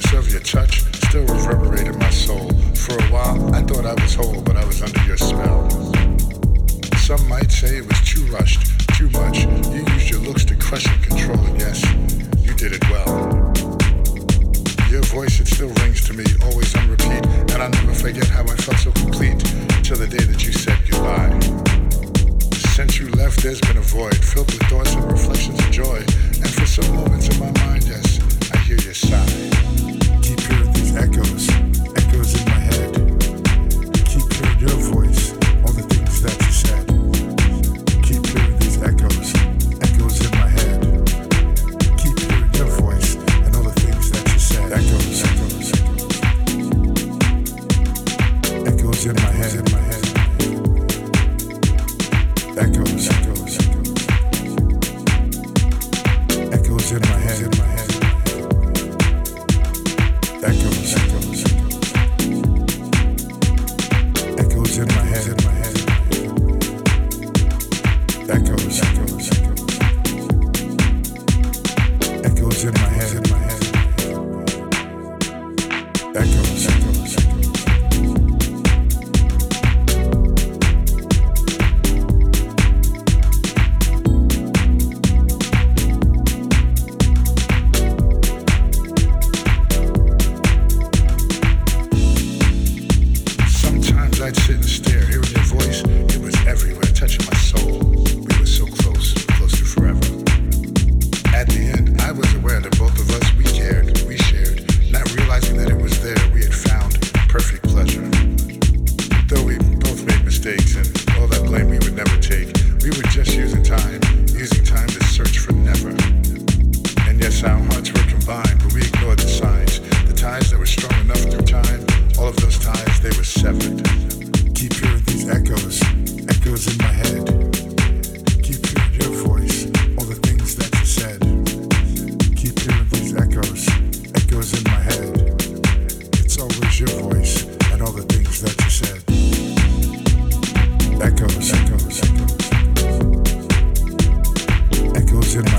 softness of your touch still reverberated my soul. For a while, I thought I was whole, but I was under your spell. Some might say it was too rushed, too much. You used your looks to crush and control, and yes, you did it well. Your voice, it still rings to me, always on repeat, and I'll never forget how I felt so complete till the day that you said goodbye. Since you left, there's been a void filled with thoughts and reflections of joy. And for some moments in my mind, yes, I hear your sigh.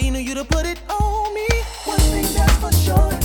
waiting know you to put it on me. One thing that's for sure.